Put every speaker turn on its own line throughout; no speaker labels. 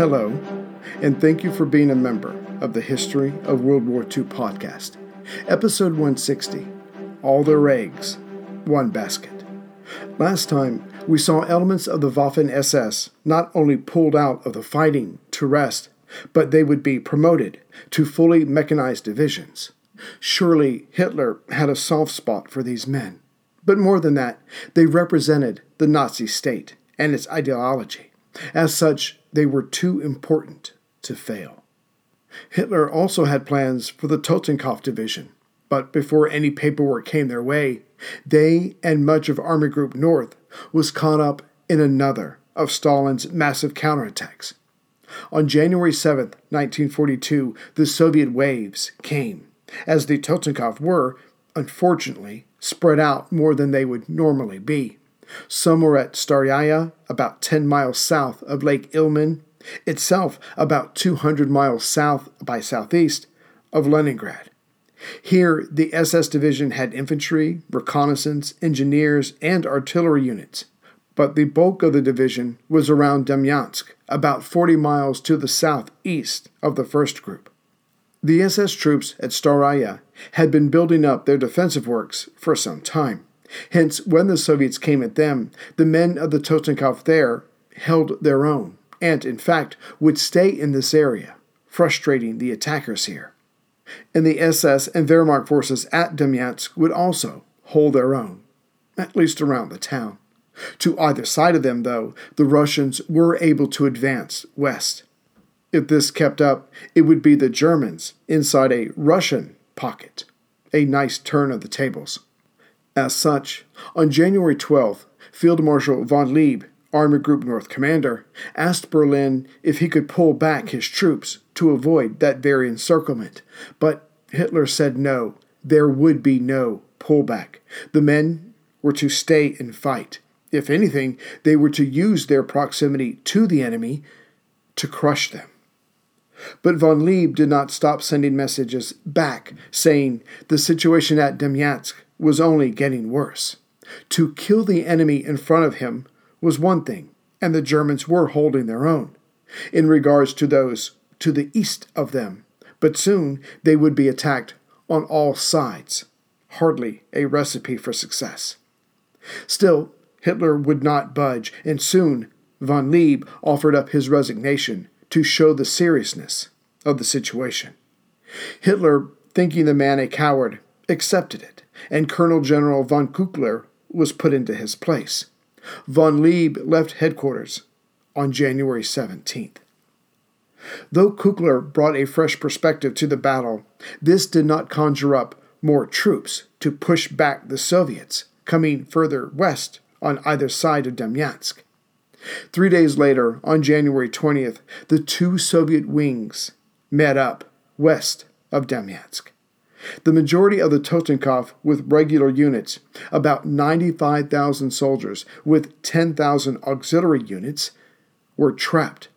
Hello, and thank you for being a member of the History of World War II podcast. Episode 160 All Their Eggs, One Basket. Last time, we saw elements of the Waffen SS not only pulled out of the fighting to rest, but they would be promoted to fully mechanized divisions. Surely Hitler had a soft spot for these men. But more than that, they represented the Nazi state and its ideology. As such, they were too important to fail. Hitler also had plans for the Totenkopf division, but before any paperwork came their way, they and much of Army Group North was caught up in another of Stalin's massive counterattacks. On January 7, 1942, the Soviet waves came, as the Totenkopf were, unfortunately, spread out more than they would normally be. Some were at Staraya, about 10 miles south of Lake Ilmen, itself about 200 miles south by southeast of Leningrad. Here, the SS division had infantry, reconnaissance, engineers, and artillery units, but the bulk of the division was around Demyansk, about 40 miles to the southeast of the first group. The SS troops at Staraya had been building up their defensive works for some time. Hence, when the Soviets came at them, the men of the Totenkopf there held their own, and, in fact, would stay in this area, frustrating the attackers here. And the SS and Wehrmacht forces at Demyansk would also hold their own, at least around the town. To either side of them, though, the Russians were able to advance west. If this kept up, it would be the Germans inside a Russian pocket. A nice turn of the tables. As such, on January 12th, Field Marshal von Leeb, Army Group North commander, asked Berlin if he could pull back his troops to avoid that very encirclement, but Hitler said no, there would be no pullback. The men were to stay and fight. If anything, they were to use their proximity to the enemy to crush them. But von Leeb did not stop sending messages back saying the situation at Demyansk was only getting worse. To kill the enemy in front of him was one thing, and the Germans were holding their own in regards to those to the east of them, but soon they would be attacked on all sides. Hardly a recipe for success. Still, Hitler would not budge, and soon von Leeb offered up his resignation to show the seriousness of the situation. Hitler, thinking the man a coward, accepted it, and Colonel General von Kuchler was put into his place. Von Leeb left headquarters on January 17th. Though Kuchler brought a fresh perspective to the battle, this did not conjure up more troops to push back the Soviets coming further west on either side of Demyansk. Three days later, on January 20th, the two Soviet wings met up west of Demyansk. The majority of the Totenkopf with regular units, about 95,000 soldiers with 10,000 auxiliary units, were trapped.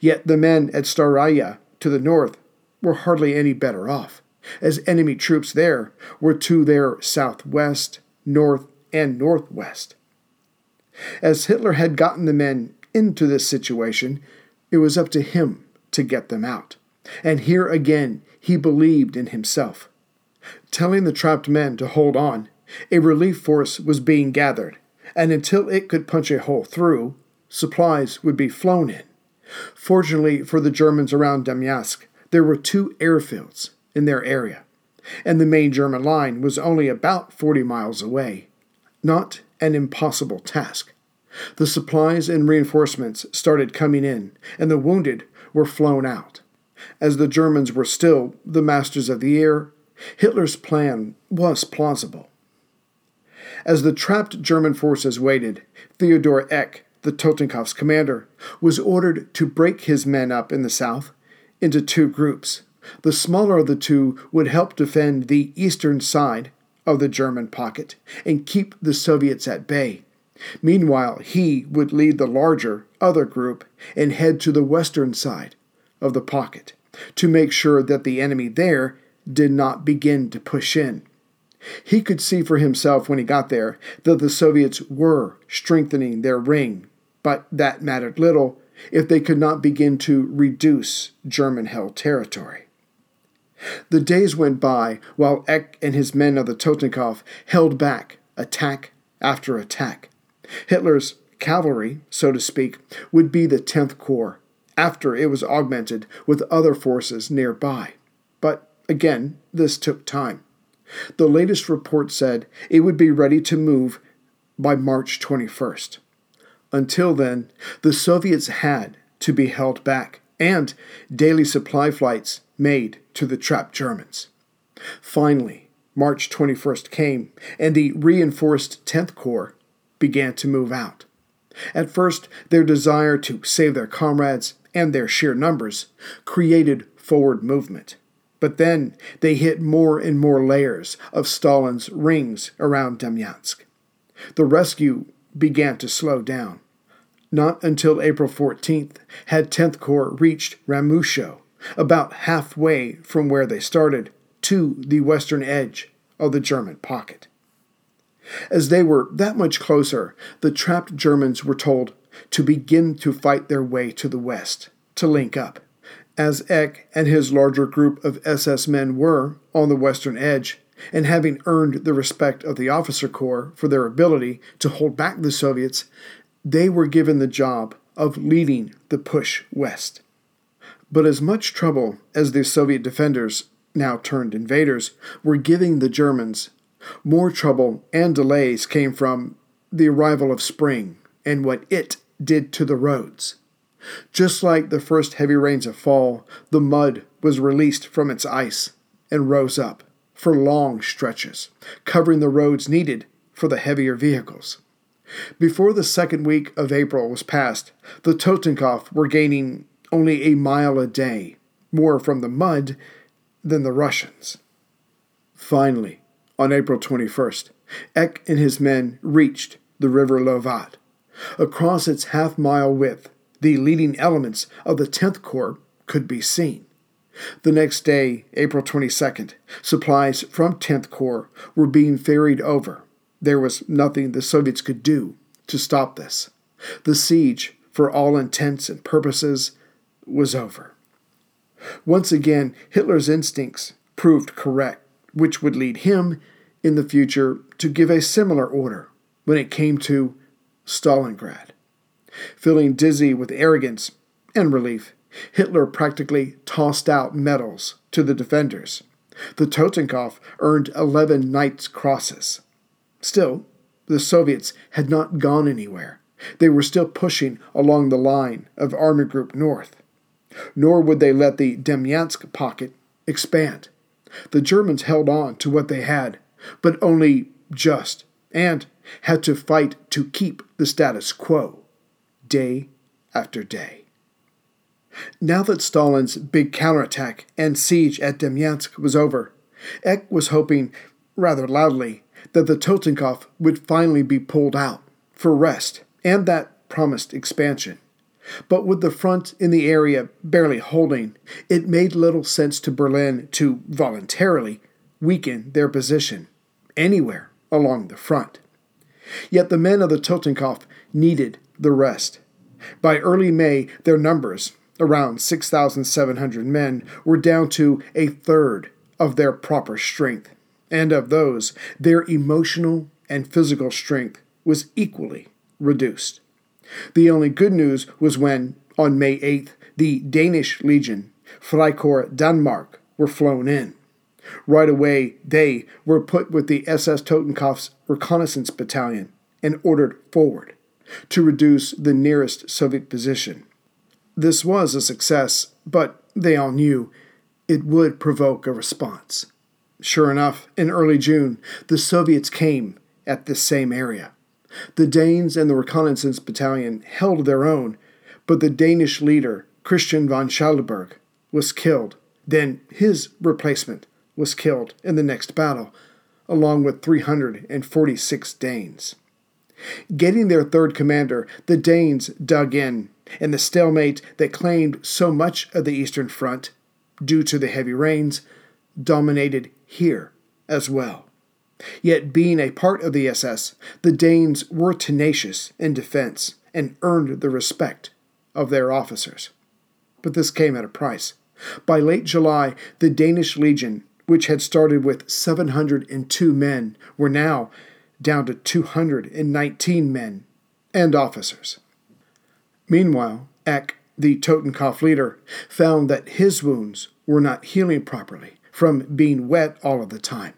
Yet the men at Staraya to the north were hardly any better off, as enemy troops there were to their southwest, north, and northwest. As Hitler had gotten the men into this situation, it was up to him to get them out. And here again, he believed in himself. Telling the trapped men to hold on, a relief force was being gathered, and until it could punch a hole through, supplies would be flown in. Fortunately for the Germans around Demyansk, there were two airfields in their area, and the main German line was only about 40 miles away. Not an impossible task. The supplies and reinforcements started coming in, and the wounded were flown out. As the Germans were still the masters of the air, Hitler's plan was plausible. As the trapped German forces waited, Theodor Eck, the Totenkopf's commander, was ordered to break his men up in the south into two groups. The smaller of the two would help defend the eastern side of the German pocket and keep the Soviets at bay. Meanwhile, he would lead the larger other group and head to the western side of the pocket to make sure that the enemy there did not begin to push in. He could see for himself when he got there that the Soviets were strengthening their ring, but that mattered little if they could not begin to reduce German held territory. The days went by while Eck and his men of the Totenkopf held back attack after attack. Hitler's cavalry, so to speak, would be the 10th Corps, after it was augmented with other forces nearby. But again, this took time. The latest report said it would be ready to move by March 21st. Until then, the Soviets had to be held back and daily supply flights made to the trapped Germans. Finally, March 21st came, and the reinforced 10th Corps began to move out. At first, their desire to save their comrades and their sheer numbers created forward movement. But then they hit more and more layers of Stalin's rings around Demyansk. The rescue began to slow down. Not until April 14th had 10th Corps reached Ramushevo, about halfway from where they started, to the western edge of the German pocket. As they were that much closer, the trapped Germans were told to begin to fight their way to the west, to link up. As Eck and his larger group of SS men were on the western edge, and having earned the respect of the officer corps for their ability to hold back the Soviets, they were given the job of leading the push west. But as much trouble as the Soviet defenders, now turned invaders, were giving the Germans, more trouble and delays came from the arrival of spring and what it did to the roads. Just like the first heavy rains of fall, the mud was released from its ice and rose up for long stretches, covering the roads needed for the heavier vehicles. Before the second week of April was past, the Totenkopf were gaining only a mile a day, more from the mud than the Russians. Finally, on April 21st, Eck and his men reached the river Lovat. Across its half mile width, the leading elements of the 10th Corps could be seen. The next day, April 22nd, supplies from 10th Corps were being ferried over. There was nothing the Soviets could do to stop this. The siege, for all intents and purposes, was over. Once again, Hitler's instincts proved correct, which would lead him in the future to give a similar order when it came to Stalingrad. Feeling dizzy with arrogance and relief, Hitler practically tossed out medals to the defenders. The Totenkopf earned 11 Knight's Crosses. Still, the Soviets had not gone anywhere. They were still pushing along the line of Army Group North nor would they let the Demyansk pocket expand. The Germans held on to what they had, but only just, and had to fight to keep the status quo, day after day. Now that Stalin's big counterattack and siege at Demyansk was over, Eck was hoping, rather loudly, that the Totenkopf would finally be pulled out for rest and that promised expansion. But with the front in the area barely holding, it made little sense to Berlin to voluntarily weaken their position anywhere along the front. Yet the men of the Totenkopf needed the rest. By early May, their numbers, around 6,700 men, were down to a third of their proper strength, and of those, their emotional and physical strength was equally reduced. The only good news was when, on May 8th, the Danish Legion, Freikorps Danmark, were flown in. Right away, they were put with the SS Totenkopf's reconnaissance battalion and ordered forward to reduce the nearest Soviet position. This was a success, but they all knew it would provoke a response. Sure enough, in early June, the Soviets came at this same area. The Danes and the reconnaissance battalion held their own, but the Danish leader, Christian von Schalburg, was killed. Then his replacement was killed in the next battle, along with 346 Danes. Getting their third commander, the Danes dug in, and the stalemate that claimed so much of the Eastern Front, due to the heavy rains, dominated here as well. Yet, being a part of the SS, the Danes were tenacious in defense and earned the respect of their officers. But this came at a price. By late July, the Danish Legion, which had started with 702 men, were now down to 219 men and officers. Meanwhile, Eck, the Totenkopf leader, found that his wounds were not healing properly from being wet all of the time.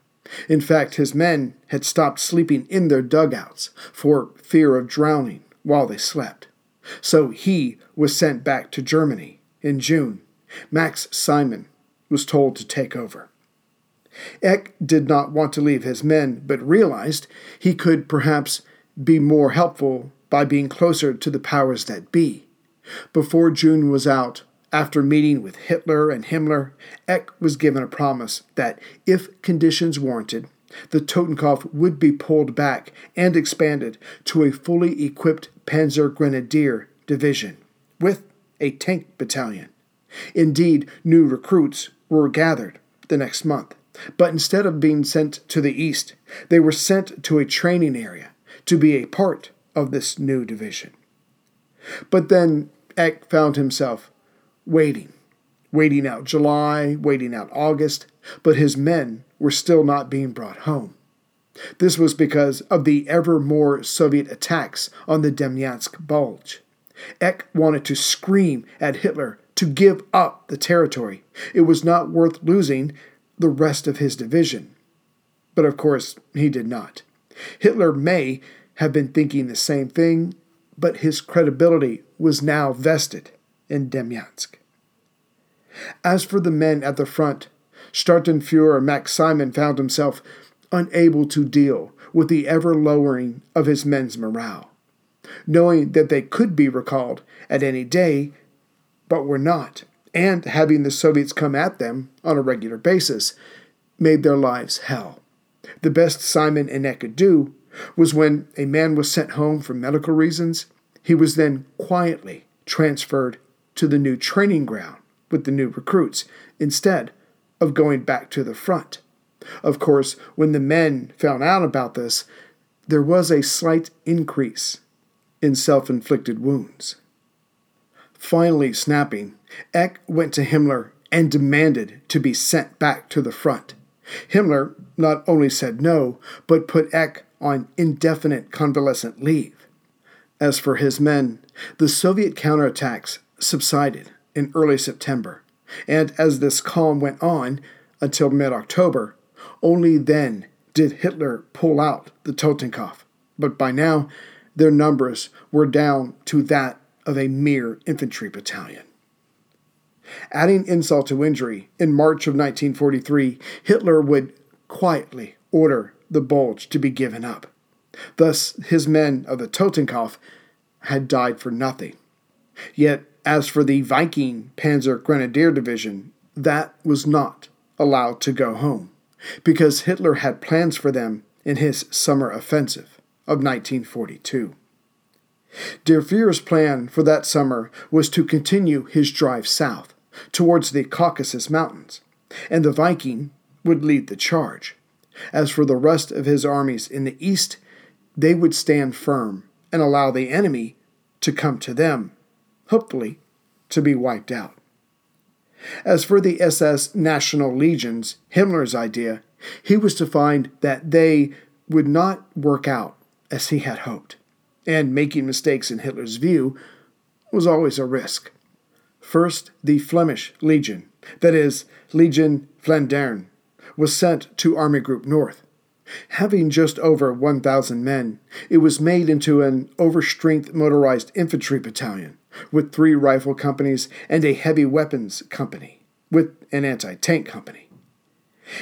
In fact, his men had stopped sleeping in their dugouts for fear of drowning while they slept. So he was sent back to Germany in June. Max Simon was told to take over. Eck did not want to leave his men, but realized he could perhaps be more helpful by being closer to the powers that be. Before June was out, after meeting with Hitler and Himmler, Eck was given a promise that, if conditions warranted, the Totenkopf would be pulled back and expanded to a fully equipped Panzer Grenadier division with a tank battalion. Indeed, new recruits were gathered the next month, but instead of being sent to the east, they were sent to a training area to be a part of this new division. But then Eck found himself waiting, waiting out July, waiting out August, but his men were still not being brought home. This was because of the ever more Soviet attacks on the Demyansk Bulge. Eck wanted to scream at Hitler to give up the territory. It was not worth losing the rest of his division. But of course, he did not. Hitler may have been thinking the same thing, but his credibility was now vested in Demyansk. As for the men at the front, Standartenführer Max Simon found himself unable to deal with the ever lowering of his men's morale. Knowing that they could be recalled at any day, but were not, and having the Soviets come at them on a regular basis, made their lives hell. The best Simon and could do was when a man was sent home for medical reasons, he was then quietly transferred to the new training ground with the new recruits instead of going back to the front. Of course, when the men found out about this, there was a slight increase in self inflicted wounds. Finally snapping, Eck went to Himmler and demanded to be sent back to the front. Himmler not only said no, but put Eck on indefinite convalescent leave. As for his men, the Soviet counterattacks subsided in early September, and as this calm went on until mid October, only then did Hitler pull out the Totenkopf. But by now, their numbers were down to that of a mere infantry battalion. Adding insult to injury, in March of 1943, Hitler would quietly order the Bulge to be given up. Thus, his men of the Totenkopf had died for nothing. Yet, as for the Viking Panzer Grenadier Division, that was not allowed to go home, because Hitler had plans for them in his summer offensive of 1942. Der Fuhrer's plan for that summer was to continue his drive south towards the Caucasus Mountains, and the Viking would lead the charge. As for the rest of his armies in the east, they would stand firm and allow the enemy to come to them, hopefully to be wiped out. As for the SS National Legions, Himmler's idea, he was to find that they would not work out as he had hoped, and making mistakes in Hitler's view was always a risk. First, the Flemish Legion, that is, Legion Flandern, was sent to Army Group North. Having just over 1,000 men, it was made into an overstrength motorized infantry battalion with three rifle companies and a heavy weapons company with an anti tank company.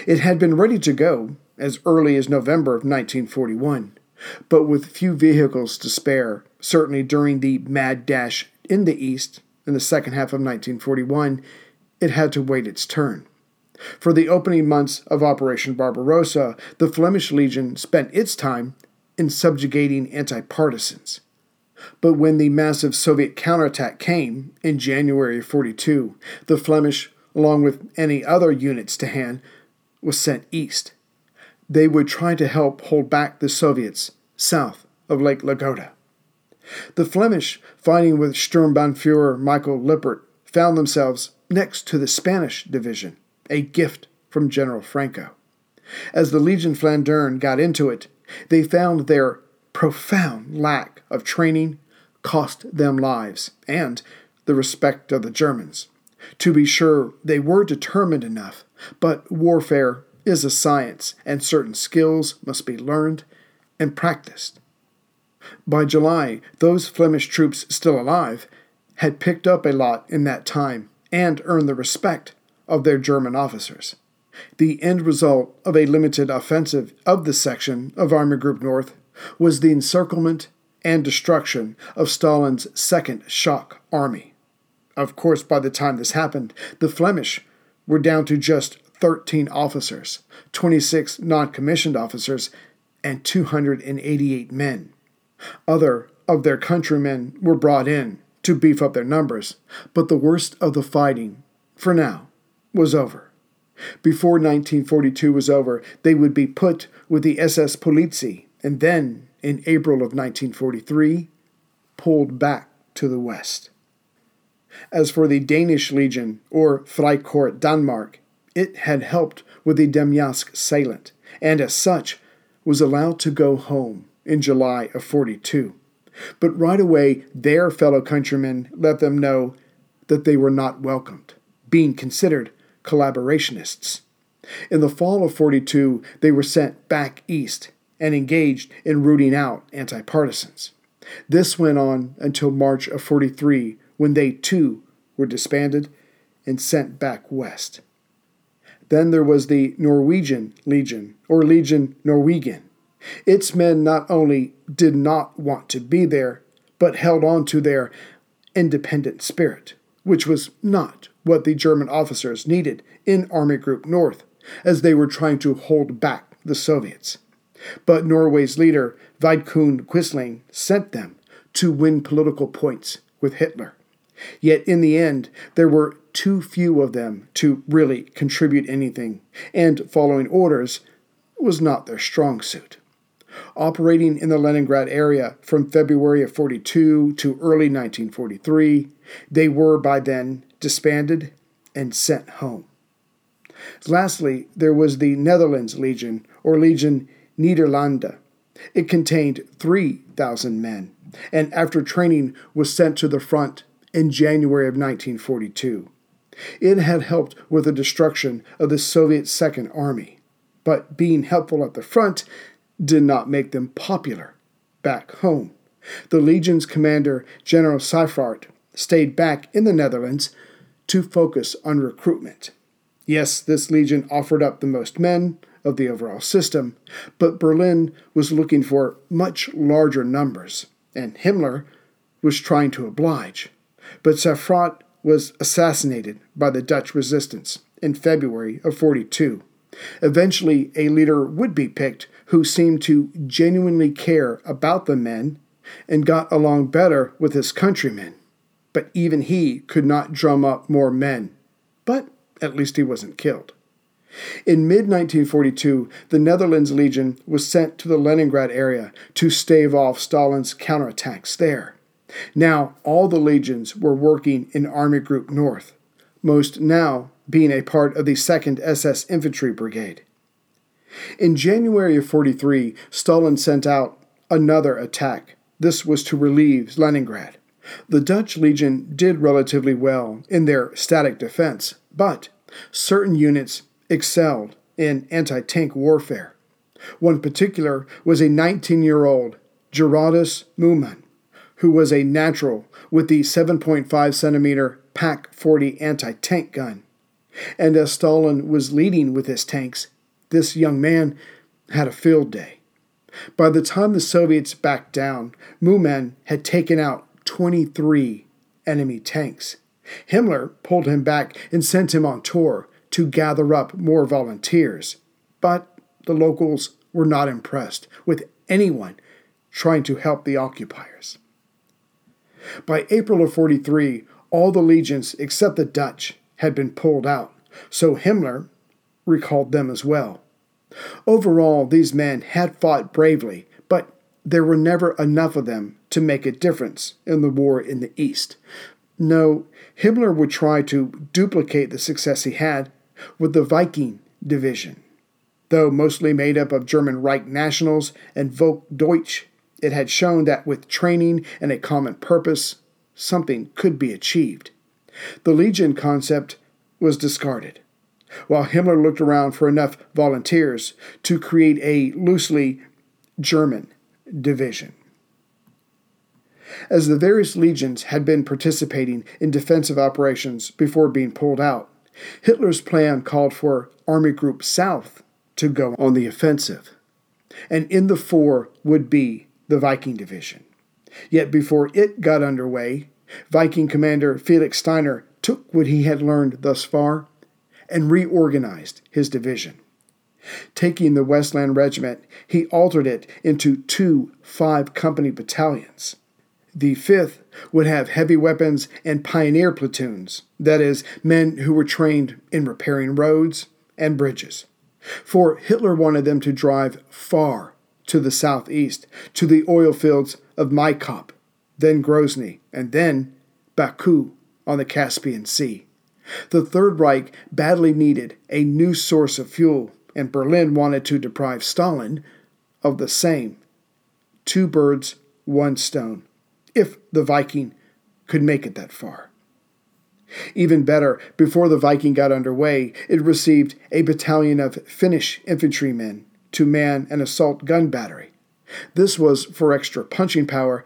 It had been ready to go as early as November of 1941, but with few vehicles to spare, certainly during the mad dash in the east in the second half of 1941, it had to wait its turn. For the opening months of Operation Barbarossa, the Flemish Legion spent its time in subjugating anti partisans. But when the massive Soviet counterattack came in January of 42, the Flemish, along with any other units to hand, was sent east. They would try to help hold back the Soviets south of Lake Ladoga. The Flemish, fighting with Sturmbannführer Michael Lippert, found themselves next to the Spanish division, a gift from General Franco. As the Legion Flandern got into it, they found their profound lack of training cost them lives and the respect of the Germans. To be sure, they were determined enough, but warfare is a science, and certain skills must be learned and practiced. By July, those Flemish troops still alive had picked up a lot in that time and earned the respect of their German officers. The end result of a limited offensive of the section of Army Group North was the encirclement and destruction of Stalin's Second Shock Army. Of course, by the time this happened, the Flemish were down to just 13 officers, 26 non commissioned officers, and 288 men. Other of their countrymen were brought in to beef up their numbers, but the worst of the fighting, for now, was over. Before 1942 was over, they would be put with the SS Polizei, and then, in April of 1943, pulled back to the west. As for the Danish Legion, or Freikorps Danmark, it had helped with the Demyansk salient, and as such was allowed to go home in July of 42. But right away, their fellow countrymen let them know that they were not welcomed, being considered collaborationists. In the fall of 42, they were sent back east and engaged in rooting out anti partisans. This went on until March of 43, when they too were disbanded and sent back west. Then there was the Norwegian Legion, or Legion Norwegen. Its men not only did not want to be there, but held on to their independent spirit, which was not what the German officers needed in Army Group North, as they were trying to hold back the Soviets. But Norway's leader, Vidkun Quisling, sent them to win political points with Hitler. Yet in the end, there were too few of them to really contribute anything, and following orders was not their strong suit. Operating in the Leningrad area from February of 42 to early 1943, they were by then disbanded and sent home. Lastly, there was the Netherlands Legion, or Legion Nederlanden. It contained 3,000 men, and after training was sent to the front in January of 1942. It had helped with the destruction of the Soviet Second Army, but being helpful at the front did not make them popular back home. The Legion's commander, General Seyffardt, stayed back in the Netherlands to focus on recruitment. Yes, this legion offered up the most men of the overall system, but Berlin was looking for much larger numbers, and Himmler was trying to oblige. But Seyffardt was assassinated by the Dutch resistance in February of 42. Eventually, a leader would be picked who seemed to genuinely care about the men and got along better with his countrymen but even he could not drum up more men. But at least he wasn't killed. In mid 1942, the Netherlands Legion was sent to the Leningrad area to stave off Stalin's counterattacks there. Now, all the legions were working in Army Group North, most now being a part of the 2nd SS Infantry Brigade. In January of 43, Stalin sent out another attack. This was to relieve Leningrad. The Dutch Legion did relatively well in their static defense, but certain units excelled in anti tank warfare. One particular was a 19 year old Gerardus Mooyman, who was a natural with the 7.5 centimeter PaK 40 anti tank gun. And as Stalin was leading with his tanks, this young man had a field day. By the time the Soviets backed down, Mooyman had taken out 23 enemy tanks. Himmler pulled him back and sent him on tour to gather up more volunteers. But the locals were not impressed with anyone trying to help the occupiers. By April of 43, all the legions except the Dutch had been pulled out, so Himmler recalled them as well. Overall, these men had fought bravely, but there were never enough of them to make a difference in the war in the East. No, Himmler would try to duplicate the success he had with the Viking division. Though mostly made up of German Reich nationals and Volk Deutsch, it had shown that with training and a common purpose, something could be achieved. The Legion concept was discarded, while Himmler looked around for enough volunteers to create a loosely German division. As the various legions had been participating in defensive operations before being pulled out, Hitler's plan called for Army Group South to go on the offensive, and in the fore would be the Viking Division. Yet before it got underway, Viking commander Felix Steiner took what he had learned thus far and reorganized his division. Taking the Westland Regiment, he altered it into two five company battalions. The 5th would have heavy weapons and pioneer platoons, that is, men who were trained in repairing roads and bridges. For Hitler wanted them to drive far to the southeast, to the oil fields of Maykop, then Grozny, and then Baku on the Caspian Sea. The Third Reich badly needed a new source of fuel, and Berlin wanted to deprive Stalin of the same. Two birds, one stone, if the Viking could make it that far. Even better, before the Viking got underway, it received a battalion of Finnish infantrymen to man an assault gun battery. This was for extra punching power,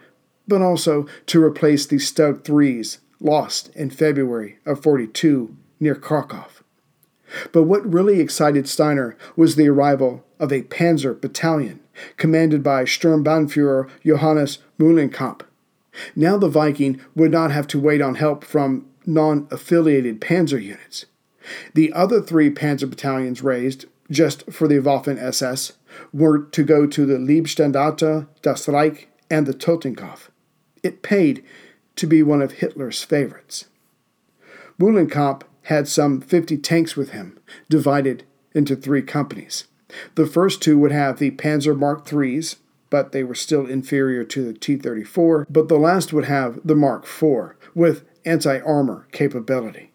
but also to replace the StuG 3s lost in February of 42 near Krakow. But what really excited Steiner was the arrival of a Panzer battalion commanded by Sturmbannführer Johannes Mühlenkamp. Now the Viking would not have to wait on help from non affiliated panzer units. The other three panzer battalions raised, just for the Waffen SS, were to go to the Leibstandarte, das Reich, and the Totenkopf. It paid to be one of Hitler's favorites. Mühlenkamp had some 50 tanks with him, divided into three companies. The first two would have the Panzer Mark IIIs, but they were still inferior to the T 34, but the last would have the Mark IV, with anti armor capability.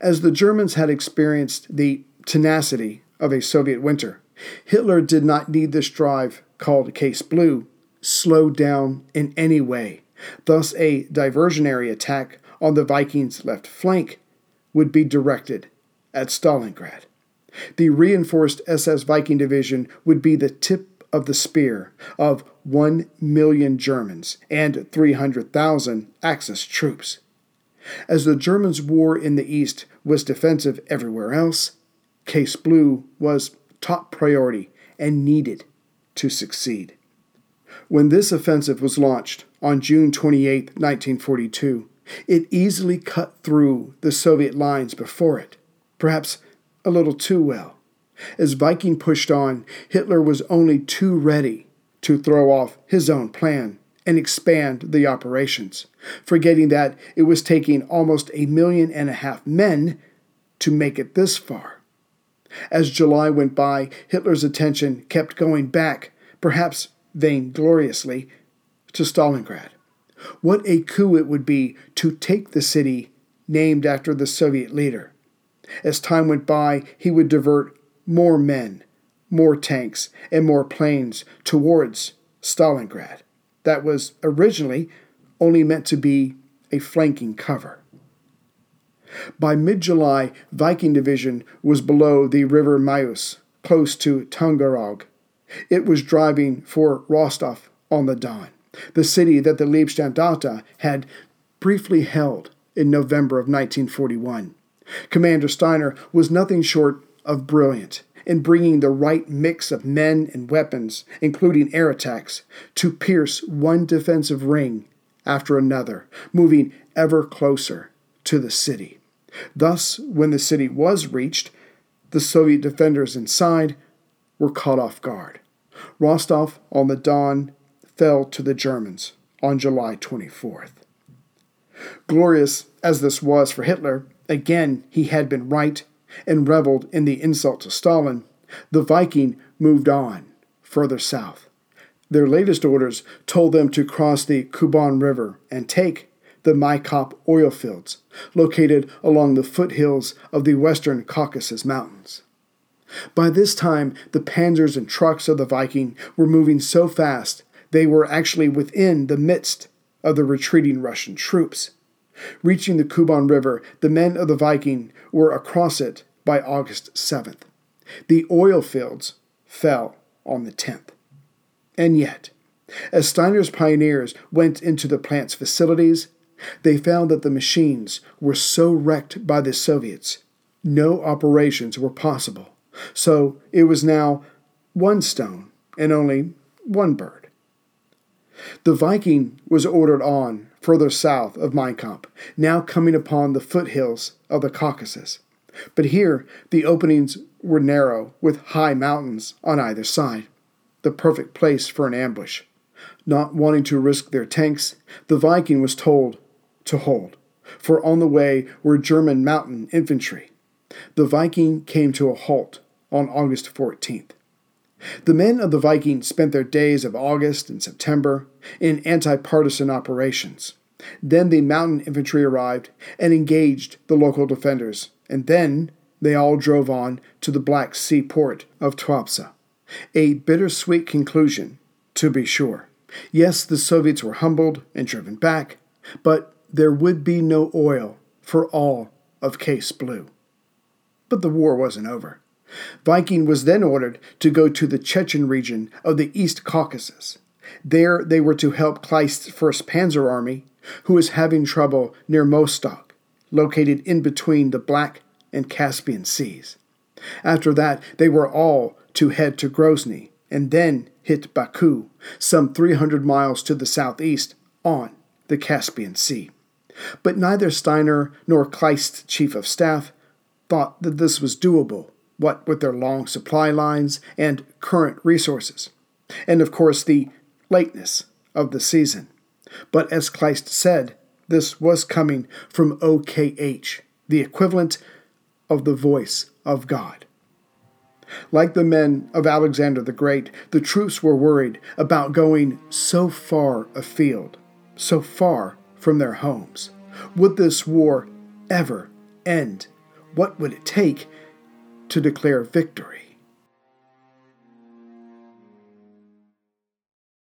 As the Germans had experienced the tenacity of a Soviet winter, Hitler did not need this drive, called Case Blue, slowed down in any way. Thus, a diversionary attack on the Vikings' left flank would be directed at Stalingrad. The reinforced SS Viking Division would be the tip of the spear of 1 million Germans and 300,000 Axis troops. As the Germans' war in the East was defensive everywhere else, Case Blue was top priority and needed to succeed. When this offensive was launched on June 28, 1942, it easily cut through the Soviet lines before it, perhaps a little too well. As Viking pushed on, Hitler was only too ready to throw off his own plan and expand the operations, forgetting that it was taking almost a million and a half men to make it this far. As July went by, Hitler's attention kept going back, perhaps vaingloriously, to Stalingrad. What a coup it would be to take the city named after the Soviet leader. As time went by, he would divert more men, more tanks, and more planes towards Stalingrad. That was originally only meant to be a flanking cover. By mid July, Viking Division was below the river Mius, close to Taganrog. It was driving for Rostov on the Don the city that the Leibstandarte had briefly held in November of 1941. Commander Steiner was nothing short of brilliant in bringing the right mix of men and weapons, including air attacks, to pierce one defensive ring after another, moving ever closer to the city. Thus, when the city was reached, the Soviet defenders inside were caught off guard. Rostov on the Don fell to the Germans on July 24th. Glorious as this was for Hitler, again he had been right and reveled in the insult to Stalin, the Viking moved on further south Their latest orders told them to cross the Kuban River and take the Maikop oil fields, located along the foothills of the western Caucasus Mountains. By this time, the panzers and trucks of the Viking were moving so fast they were actually within the midst of the retreating Russian troops. Reaching the Kuban River, the men of the Viking were across it by August 7th. The oil fields fell on the 10th. And yet, as Steiner's pioneers went into the plant's facilities, they found that the machines were so wrecked by the Soviets, no operations were possible. So it was now one stone and only one bird. The Viking was ordered on further south of Mein now coming upon the foothills of the Caucasus. But here the openings were narrow, with high mountains on either side, the perfect place for an ambush. Not wanting to risk their tanks, the Viking was told to hold, for on the way were German mountain infantry. The Viking came to a halt on August 14th. The men of the Viking spent their days of August and September in anti partisan operations. Then the mountain infantry arrived and engaged the local defenders, and then they all drove on to the Black Sea port of Tuapse. A bittersweet conclusion, to be sure. Yes, the Soviets were humbled and driven back, but there would be no oil for all of Case Blue. But the war wasn't over. Viking was then ordered to go to the Chechen region of the East Caucasus. There they were to help Kleist's 1st Panzer Army, who was having trouble near Mozdok, located in between the Black and Caspian Seas. After that, they were all to head to Grozny and then hit Baku, some 300 miles to the southeast on the Caspian Sea. But neither Steiner nor Kleist's chief of staff thought that this was doable what with their long supply lines and current resources, and of course the lateness of the season. But as Kleist said, this was coming from OKH, the equivalent of the voice of God. Like the men of Alexander the Great, the troops were worried about going so far afield, so far from their homes. Would this war ever end? What would it take to declare victory.